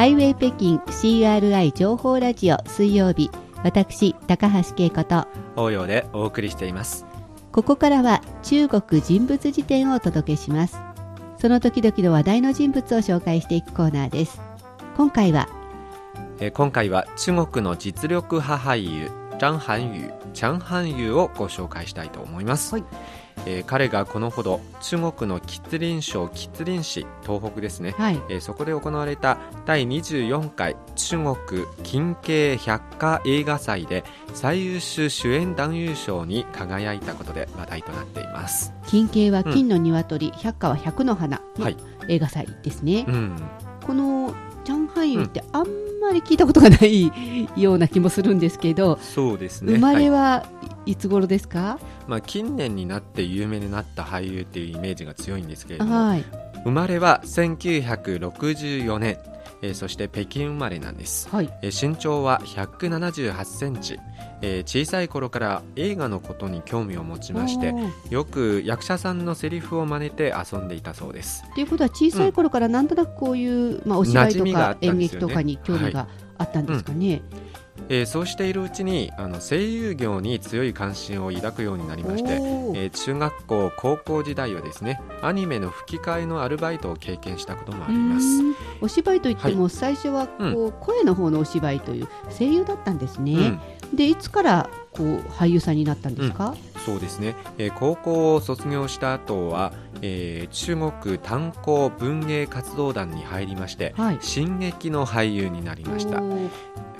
ハイウェイ北京 CRI 情報ラジオ水曜日私高橋恵子と応用でお送りしています。ここからは中国人物辞典をお届けします。その時々の話題の人物を紹介していくコーナーです。今回はえー今回は中国の実力派俳優張涵予チャン・ハンユーをご紹介したいと思います、はいえー彼がこのほど中国の吉林省吉林市東北ですね、はい。えーそこで行われた第24回中国近景百花映画祭で最優秀主演男優賞に輝いたことで話題となっています。金景は金の鶏、百花は百の花のはい。映画祭ですね、うん。このチャンハンユーってあんまり聞いたことがないような気もするんですけど、そうですね。生まれはい。はいつ頃ですか？まあ、近年になって有名になった俳優っていうイメージが強いんですけれどもはい。生まれは1964年、えーそして北京生まれなんです、はい。えー身長は178センチ、えー小さい頃から映画のことに興味を持ちましてよく役者さんのセリフを真似て遊んでいたそうです。ということは小さい頃からなんとなくこういう、まあ、お芝居とか演劇とかに興味があったんですかね？えーそうしているうちにあの声優業に強い関心を抱くようになりまして、えー中学校高校時代はですねアニメの吹き替えのアルバイトを経験したこともあります。お芝居といっても、最初はこう、声の方のお芝居という声優だったんですね。うん。でいつからこう俳優さんになったんですか、そうですね、えー高校を卒業した後は、えー中国炭鉱文芸活動団に入りまして、はい。進撃の俳優になりました。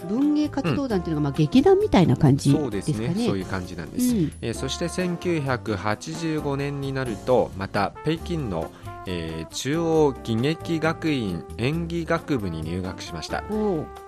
文芸活動団っていうのが、まあ、劇団みたいな感じそうでかね。ですすね。そういう感じなんです、うん。えーそして1985年になるとまた北京の、えー中央技劇学院演技学部に入学しました、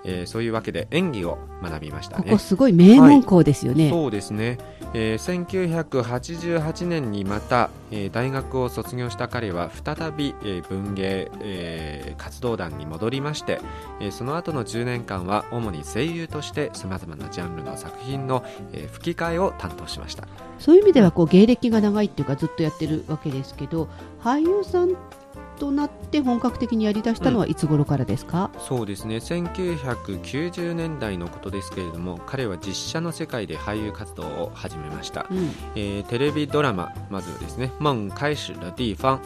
えーそういうわけで演技を学びましたね。ここすごい名門校ですよね。そうですね、えー1988年にまた、えー大学を卒業した彼は再び、えー文芸、えー活動団に戻りまして、えーその後の10年間は主に声優としてさまざまなジャンルの作品の、えー吹き替えを担当しました。そういう意味ではこう芸歴が長いっていうかずっとやってるわけですけど俳優さんとなって本格的にやりだしたのはいつ頃からですか、そうですね。1990年代のことですけれども彼は実写の世界で俳優活動を始めました。うん。えーテレビドラマまずはですね「夢開始的地方」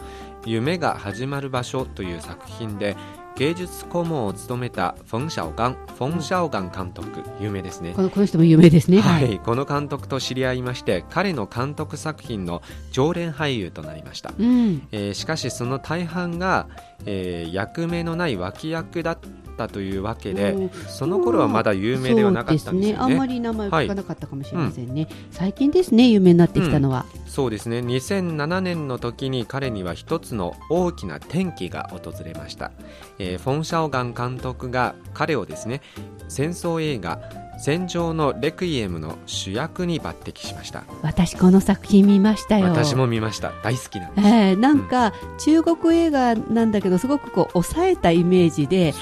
夢が始まる場所という作品で芸術顧問を務めたフォン・シャオガンフォン・シャオガン監督有名ですね。このこの人も有名ですね。はい、この監督と知り合いまして彼の監督作品の常連俳優となりました、うん、えーしかしその大半が、えー役目のない脇役だったというわけでおーその頃はまだ有名ではなかったんですよねね。あんまり名前を聞かなかったかもしれませんね。最近ですね、有名になってきたのは。そうですね2007年の時に彼には一つの大きな転機が訪れました、えーフォン・シャオガン監督が彼をですね戦争映画「戦場のレクイエム」の主役に抜擢しました。私この作品見ましたよ。私も見ました。大好きなんです、えーなんか中国映画なんだけどすごくこう抑えたイメージで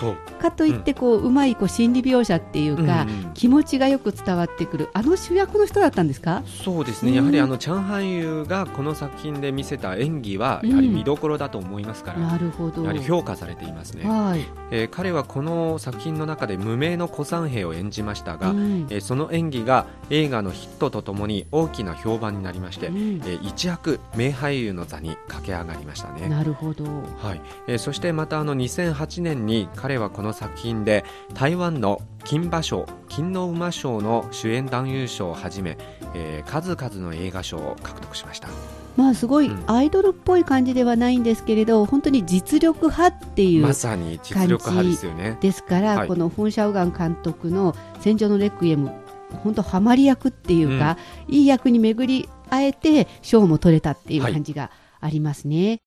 かといってこううまいこう心理描写っていうか、気持ちがよく伝わってくる。あの主役の人だったんですか？そうですね。やはりあのチャン・ハンユーがこの作品で見せた演技はやはり見どころだと思いますから、なるほど。やはり評価されていますね、はい、えー彼はこの作品の中で無名の古参兵を演じましたが、うん。えーその演技が映画のヒットとともに大きな評判になりまして、うん。えー一躍名俳優の座に駆け上がりましたね。なるほど。はい。えーそしてまたあの2008年に彼はこの作品で台湾の金馬賞金の馬賞の主演男優賞をはじめ、えー数々の映画賞を獲得しましたまあすごいうん。アイドルっぽい感じではないんですけれど本当に実力派っていうまさに実力派ですよね。ですから、はい。このフォン・シャオガン監督の「戦場のレクイエム」本当ハマり役っていうか、いい役に巡り会えて賞も取れたっていう感じがありますね。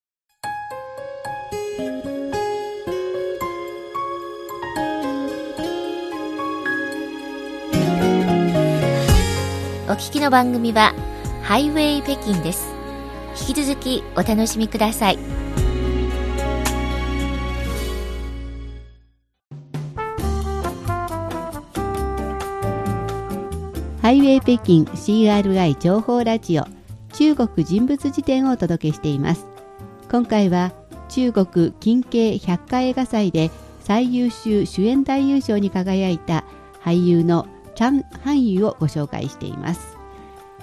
お聞きの番組はハイウェイ北京です引き続きお楽しみください。ハイウェイ北京 CRI 情報ラジオ中国人物辞典をお届けしています。今回は中国近景百花映画祭で最優秀主演男優賞に輝いた俳優のチャン・ハンユをご紹介しています。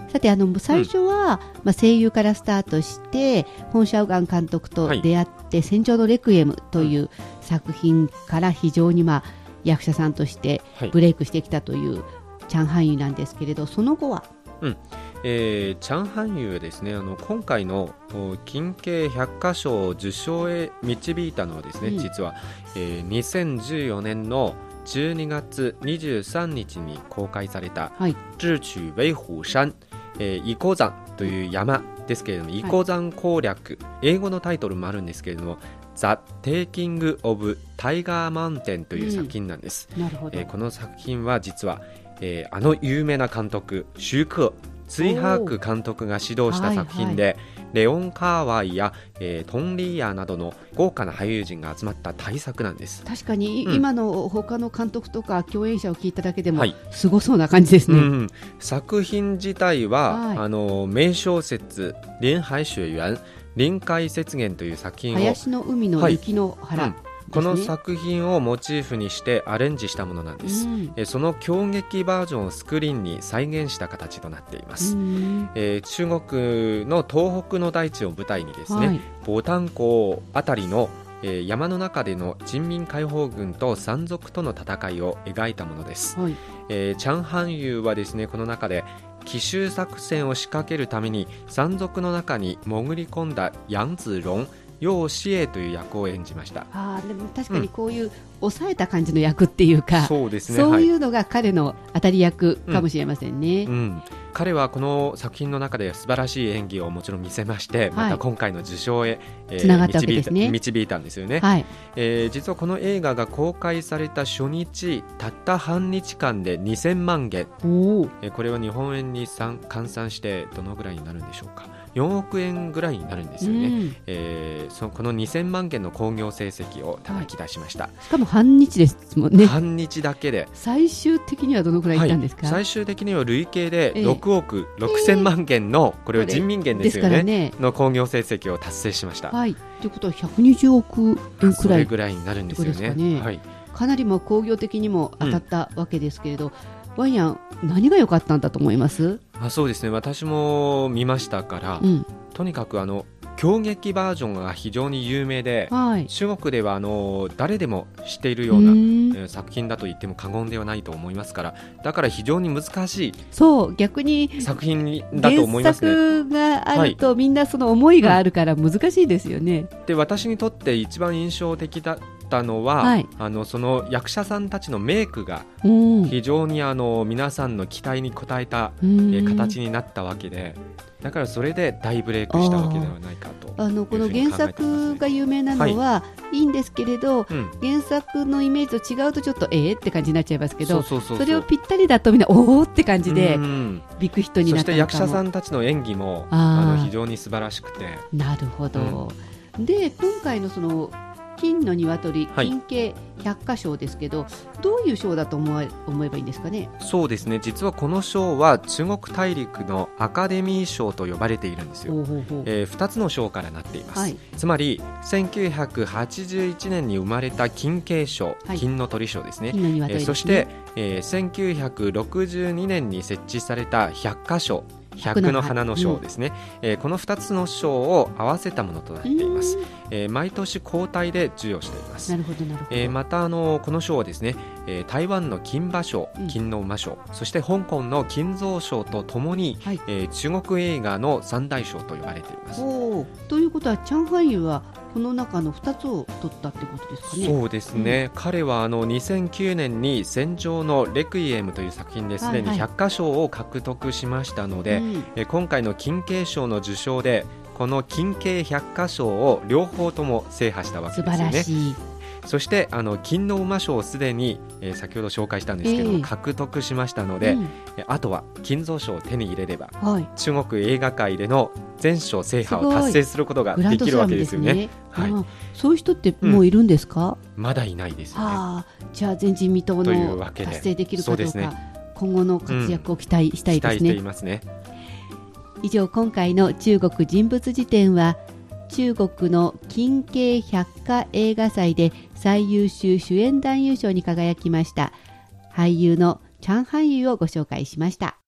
さてあの最初は、まあ、声優からスタートしてホン・シャオガン監督と出会って「戦場のレクイエム」という作品から非常に、まあ、役者さんとしてブレイクしてきたというチャン・ハンユーなんですけれどその後は、うん。えー、チャン・ハンユーはですねあの今回の金慶百科賞受賞へ導いたのはですね、うん、実は、えー、2014年の12月23日に公開された「はい、智取威虎山」えー、イコ山という山ですけれども、イコ山攻略、英語のタイトルもあるんですけれども、ザ・テイキング・オブ・タイガー・マウンテンという作品なんです。うん、なるほど。えー、この作品は実は、えー、あの有名な監督、シューク・ツイハーク監督が指導した作品で、はいはい、レオン・カーワイや、えー、トン・リーヤーなどの豪華な俳優陣が集まった大作なんです。確かに、うん、今の他の監督とか共演者を聞いただけでも、すごそうな感じですね、うん、作品自体は、はい、あの名小説「林海雪原」臨海雪原という作品を林の海の雪の原、はいこの作品をモチーフにしてアレンジしたものなんです、うん、えその狂劇バージョンをスクリーンに再現した形となっています、うん、えー、中国の東北の大地を舞台にですね、はい、ボタン港あたりのえー、山の中での人民解放軍と山賊との戦いを描いたものです、はい、えー、チャン・ハンユーはですねこの中で奇襲作戦を仕掛けるために山賊の中に潜り込んだヤンズロン楊志英という役を演じました。あでも確かにこういう抑えた感じの役っていうか、うん、そうですね。そういうのが彼の当たり役かもしれませんね、うん、うん、彼はこの作品の中で素晴らしい演技をもちろん見せまして、また今回の受賞へ、えー、がったわけですね。導いたんですよね、はい。えー、実はこの映画が公開された初日たった半日間で2000万元。お、えー、これは日本円に換算してどのぐらいになるんでしょうか4億円ぐらいになるんですよね、うん、えー、そこの2000万件の興行成績を叩き出しました、はい、しかも半日ですもんね。半日だけで。最終的にはどのくらいいったんですか、はい、最終的には累計で6億6000万件の、これは人民元ですよね。ね。の興行成績を達成しました。はい、ということは120億円くらいぐらいになるんですよね。ね。はい、かなりも工業的にも当たったわけですけれど、うんワイヤン何が良かったんだと思います？あそうですね。私も見ましたから、うん、とにかくあの狂劇バージョンが非常に有名で、はい、中国ではあの誰でも知っているような、え作品だと言っても過言ではないと思いますからだから非常に難しいそう逆に作品だと思いますね。原作があると、はい、みんなその思いがあるから難しいですよね、で私にとって一番印象的だったのは、はい、あのその役者さんたちのメイクが非常にあの皆さんの期待に応えた、え形になったわけでだからそれで大ブレイクしたわけではないかとあのこの原作が有名なのは、はい、いいんですけれど、うん、原作のイメージと違うとちょっとええー、って感じになっちゃいますけどそれをぴったりだとみんなおおって感じでビッグヒットになったそして役者さんたちの演技もあの非常に素晴らしくて。なるほど、うん、で今回のその金の鶏、金鶏百花賞ですけど、はい、どういう賞だと思え思えばいいんですかね？そうですね。実はこの賞は中国大陸のアカデミー賞と呼ばれているんですよ、えー、2つの賞からなっています、はい、つまり1981年に生まれた金慶賞、はい、金の鳥賞ですね、ね。えー、そして、えー、1962年に設置された百科賞百の花。の賞ですね、うん、えー、この2つの賞を合わせたものとなっています、えー、毎年交代で授与しています。なるほどなるほど、えー、またあのこの賞はですね、えー、台湾の金馬賞金の馬賞、うん、そして香港の金蔵賞とともに、はい、えー、中国映画の三大賞と呼ばれています。ということはチャンハイはこの中の2つを取ったってことですかね。そうですね。うん、彼はあの2009年に戦場のレクイエムという作品ですでに100箇所を獲得しましたので、はいはい、え今回の金慶賞の受賞でこの金慶百科賞を両方とも制覇したわけですよね。そしてあの金の馬賞をすでに、えー、先ほど紹介したんですけど、えー、獲得しましたので、うん、あとは金蔵賞を手に入れれば、はい、中国映画界での全賞制覇を達成することができるわけですよね。ね。はい、そういう人ってもういるんですか？うん、まだいないですよね。じゃあ前人未到の達成できるかどうか、ね、今後の活躍を期待したいですね。うん、すね以上今回の中国人物辞典は中国の近景百科映画祭で最優秀主演男優賞に輝きました。俳優のチャン・ハンユをご紹介しました。